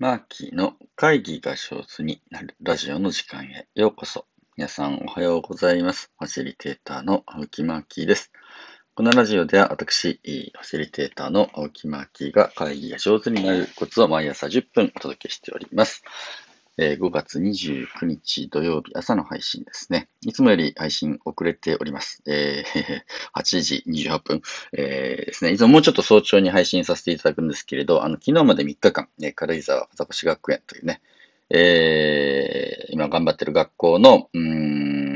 マーキーの会議が上手になるラジオの時間へようこそ。皆さんおはようございます。ファシリテーターの青木マーキーです。このラジオでは私、ファシリテーターの青木マーキーが会議が上手になるコツを毎朝10分お届けしております。えー5月29日土曜日朝の配信ですね。いつもより配信遅れております。えー 8時28分、えーですね。いつももうちょっと早朝に配信させていただくんですけれど、あの、昨日まで3日間、ね、軽井沢風越学園というね、えー今頑張ってる学校の、うん、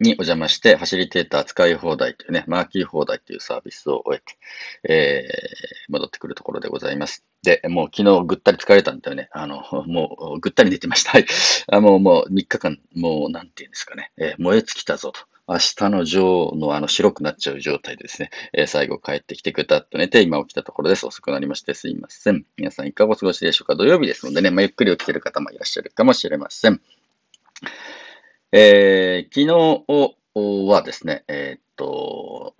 にお邪魔して、ファシリテーター使い放題というね、マーキー放題というサービスを終えて、えー戻ってくるところでございます。で、もう昨日ぐったり疲れたんだよね。あの、もうぐったり寝てました。はい。あもうもう3日間、もうなんていうんですかね、えー燃え尽きたぞと。明日のジョーのあの白くなっちゃう状態でですね、えー最後帰ってきてぐたっと寝て、今起きたところです。遅くなりましてすいません。皆さんいかがお過ごしでしょうか土曜日ですのでね、まあ、ゆっくり起きてる方もいらっしゃるかもしれません。えー昨日はですね、えーっと、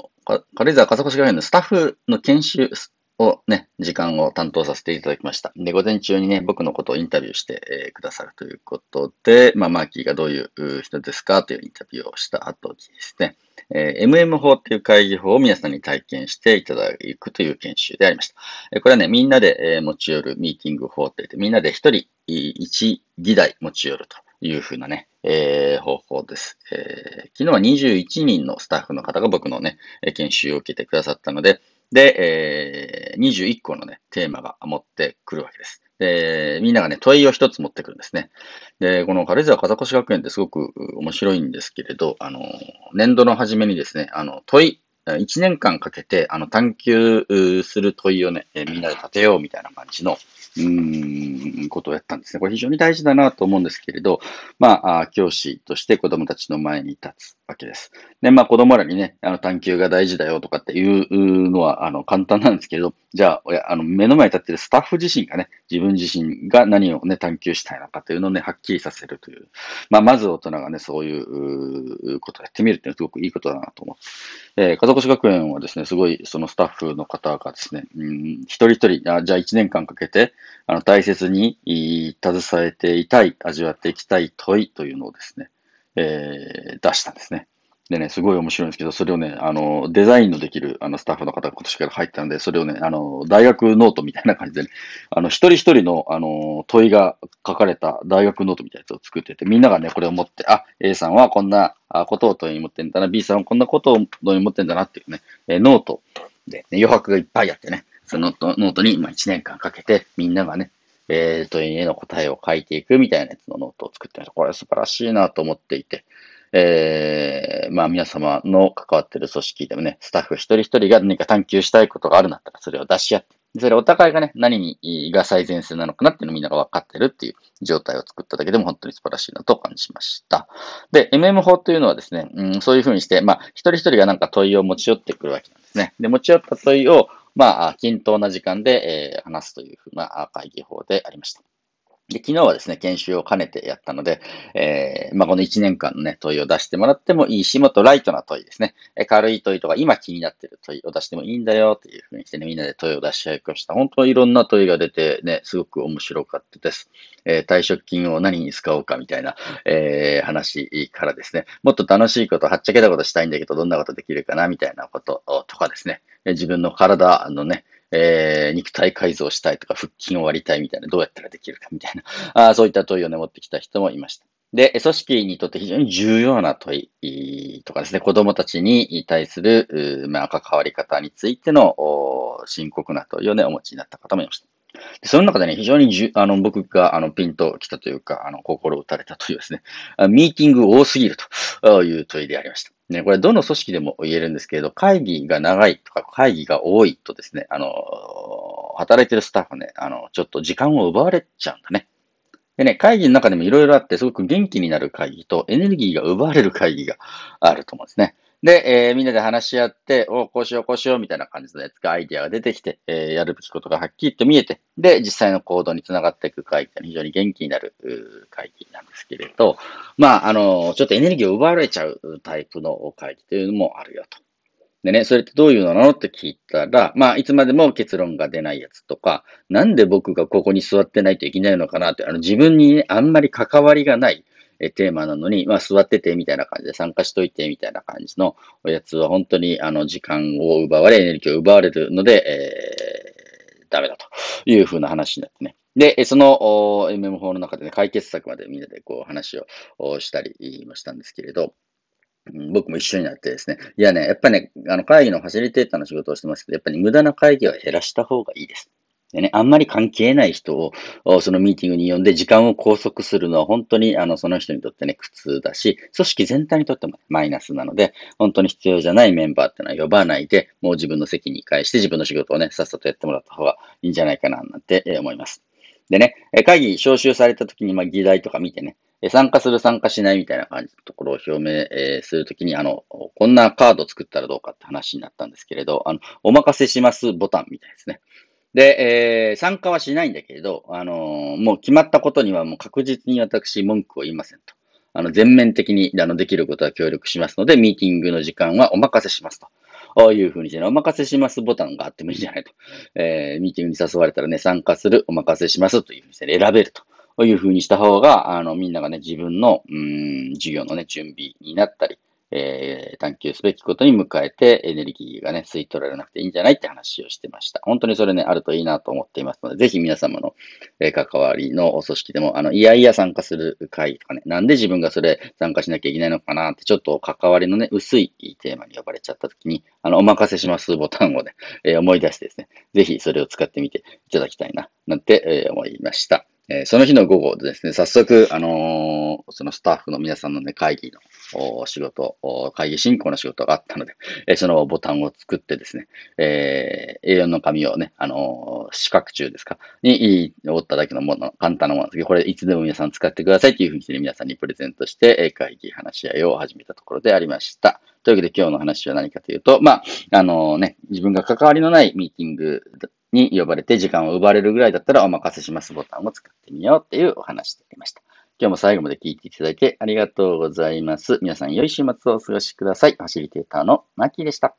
軽井沢風越学園のスタッフの研修をね、時間を担当させていただきました。で、午前中にね、僕のことをインタビューして、えーくださるということで、まあ、マーキーがどういう人ですかというインタビューをした後ですね、えー MM 法っていう会議法を皆さんに体験していただくという研修でありました。えーこれはね、みんなで、えー持ち寄るミーティング法って言って、みんなで一人一議題持ち寄るというふうなね、えー方法です、えー昨日は21人のスタッフの方が僕のね、研修を受けてくださったので、で、えー21個のね、テーマが持ってくるわけです。で、みんながね、問いを一つ持ってくるんですね。で、この軽井沢風越学園ってすごく面白いんですけれど、あの、年度の初めにですね、あの、問い、1年間かけて、あの、探求する問いをね、みんなで立てようみたいな感じの、うん、ことをやったんですね。これ非常に大事だなと思うんですけれど、まあ、教師として子供たちの前に立つわけです。で、まあ、子供らにね、あの、探求が大事だよとかっていうのは、あの、簡単なんですけれど、じゃあ、あの、目の前に立っているスタッフ自身がね、自分自身が何をね、探求したいのかというのをね、はっきりさせるという。まあ、まず大人がね、そういうことをやってみるっていうのはすごくいいことだなと思って。えー、越学園はですね、すごい、そのスタッフの方がですね、うん、一人一人、あじゃあ1年間かけて、あの、大切に携えていたい、味わっていきたい問いというのをですね、えー出したんですね。でね、すごい面白いんですけど、それをね、あの、デザインのできる、あの、スタッフの方が今年から入ったので、それをね、あの、大学ノートみたいな感じでね、あの、一人一人の、あの、問いが書かれた大学ノートみたいなやつを作ってて、みんながね、これを持って、あ、A さんはこんなことを問いに持ってんだな、B さんはこんなことを問いに持ってんだなっていうね、えノートで、ね、余白がいっぱいあってね、そのノートに、まあ、1年間かけて、みんながね、えー、問いへの答えを書いていくみたいなやつのノートを作ってました。これ素晴らしいなと思っていて、えー、まあ皆様の関わってる組織でもね、スタッフ一人一人が何か探求したいことがあるんだったら、それを出し合って、それお互いがね、何にが最前線なのかなっていうのをみんなが分かってるっていう状態を作っただけでも本当に素晴らしいなと感じました。で、MM 法というのはですね、うん、そういうふうにして、まあ、一人一人がなんか問いを持ち寄ってくるわけなんですね。で、持ち寄った問いを、まあ、均等な時間で、えー話すというふうな会議法でありました。で、昨日はですね、研修を兼ねてやったので、えーまあ、この1年間のね、問いを出してもらってもいいし、もっとライトな問いですね。え軽い問いとか、今気になってる問いを出してもいいんだよというふうにしてね、みんなで問いを出し合いました。本当にいろんな問いが出てね、すごく面白かったです。えー退職金を何に使おうかみたいな、えー話からですね、もっと楽しいこと、はっちゃけたことしたいんだけど、どんなことできるかなみたいなこととかですね、自分の体のね、えー肉体改造したいとか、腹筋を割りたいみたいな、どうやったらできるかみたいな、あそういった問いをね、持ってきた人もいました。で、組織にとって非常に重要な問いとかですね、子供たちに対する、うーまあ、関わり方についてのお深刻な問いをね、お持ちになった方もいました。その中でね、非常にじゅあの僕があのピンときたというか、あの心打たれたというですね、ミーティング多すぎるという問いでありました。ね、これどの組織でも言えるんですけれど、会議が長いとか会議が多いとですね、あの、働いてるスタッフね、あの、ちょっと時間を奪われちゃうんだね。でね、会議の中でもいろいろあって、すごく元気になる会議とエネルギーが奪われる会議があると思うんですね。で、えーみんなで話し合って、おこうしよう、こうしよう、みたいな感じのやつが、アイディアが出てきて、えーやるべきことがはっきりと見えて、で、実際の行動につながっていく会議って非常に元気になる会議なんですけれど、まあ、あの、ちょっとエネルギーを奪われちゃうタイプの会議というのもあるよと。でね、それってどういうのなのって聞いたら、まあ、いつまでも結論が出ないやつとか、なんで僕がここに座ってないといけないのかなって、あの、自分にね、あんまり関わりがない、えテーマなのに、まあ、座っててみたいな感じで参加しといてみたいな感じのおやつは本当にあの時間を奪われ、エネルギーを奪われるので、えー、ダメだというふうな話になってね。で、その MM4 の中でね、解決策までみんなでこう話をしたりもしたんですけれど、僕も一緒になってですね。いやね、やっぱね、あの会議のファシリテーターの仕事をしてますけど、やっぱり無駄な会議は減らした方がいいです。でね、あんまり関係ない人をそのミーティングに呼んで時間を拘束するのは本当にあのその人にとってね、苦痛だし、組織全体にとってもマイナスなので、本当に必要じゃないメンバーってのは呼ばないで、もう自分の席に返して自分の仕事をね、さっさとやってもらった方がいいんじゃないかな、なんて思います。でね、会議招集された時に、まあ、議題とか見てね、参加する参加しないみたいな感じのところを表明、するときに、あの、こんなカード作ったらどうかって話になったんですけれど、あの、お任せしますボタンみたいですね。で、えー、参加はしないんだけれど、あのー、もう決まったことにはもう確実に私文句を言いませんと。あの、全面的にあのできることは協力しますので、ミーティングの時間はお任せしますと。こういうふうにしてね、お任せしますボタンがあってもいいんじゃないと。えー、ミーティングに誘われたらね、参加する、お任せしますというふうにして、ね、選べると。こういうふうにした方が、あの、みんながね、自分の、うん、授業のね、準備になったり、えー、探求すべきことに向かえてエネルギーがね、吸い取られなくていいんじゃないって話をしてました。本当にそれね、あるといいなと思っていますので、ぜひ皆様の、え、関わりのお組織でも、あの、いやいや参加する会とかね、なんで自分がそれ参加しなきゃいけないのかなって、ちょっと関わりのね、薄いテーマに呼ばれちゃった時に、あの、お任せしますボタンをね、えー、思い出してですね、ぜひそれを使ってみていただきたいな、なんて、えー、思いました。えー、その日の午後ですね、早速、あのー、そのスタッフの皆さんのね、会議の仕事、会議進行の仕事があったので、えー、そのボタンを作ってですね、えー、A4 の紙をね、あの四角柱ですか、に折っただけのもの、簡単なものですけど、これいつでも皆さん使ってくださいというふうにして、ね、皆さんにプレゼントして、会議話し合いを始めたところでありました。というわけで今日の話は何かというと、まあ、あのね、自分が関わりのないミーティングに呼ばれて時間を奪われるぐらいだったらお任せしますボタンを使ってみようっていうお話でありました。今日も最後まで聞いていただいてありがとうございます。皆さん良い週末をお過ごしください。ファシリテーターのマッキーでした。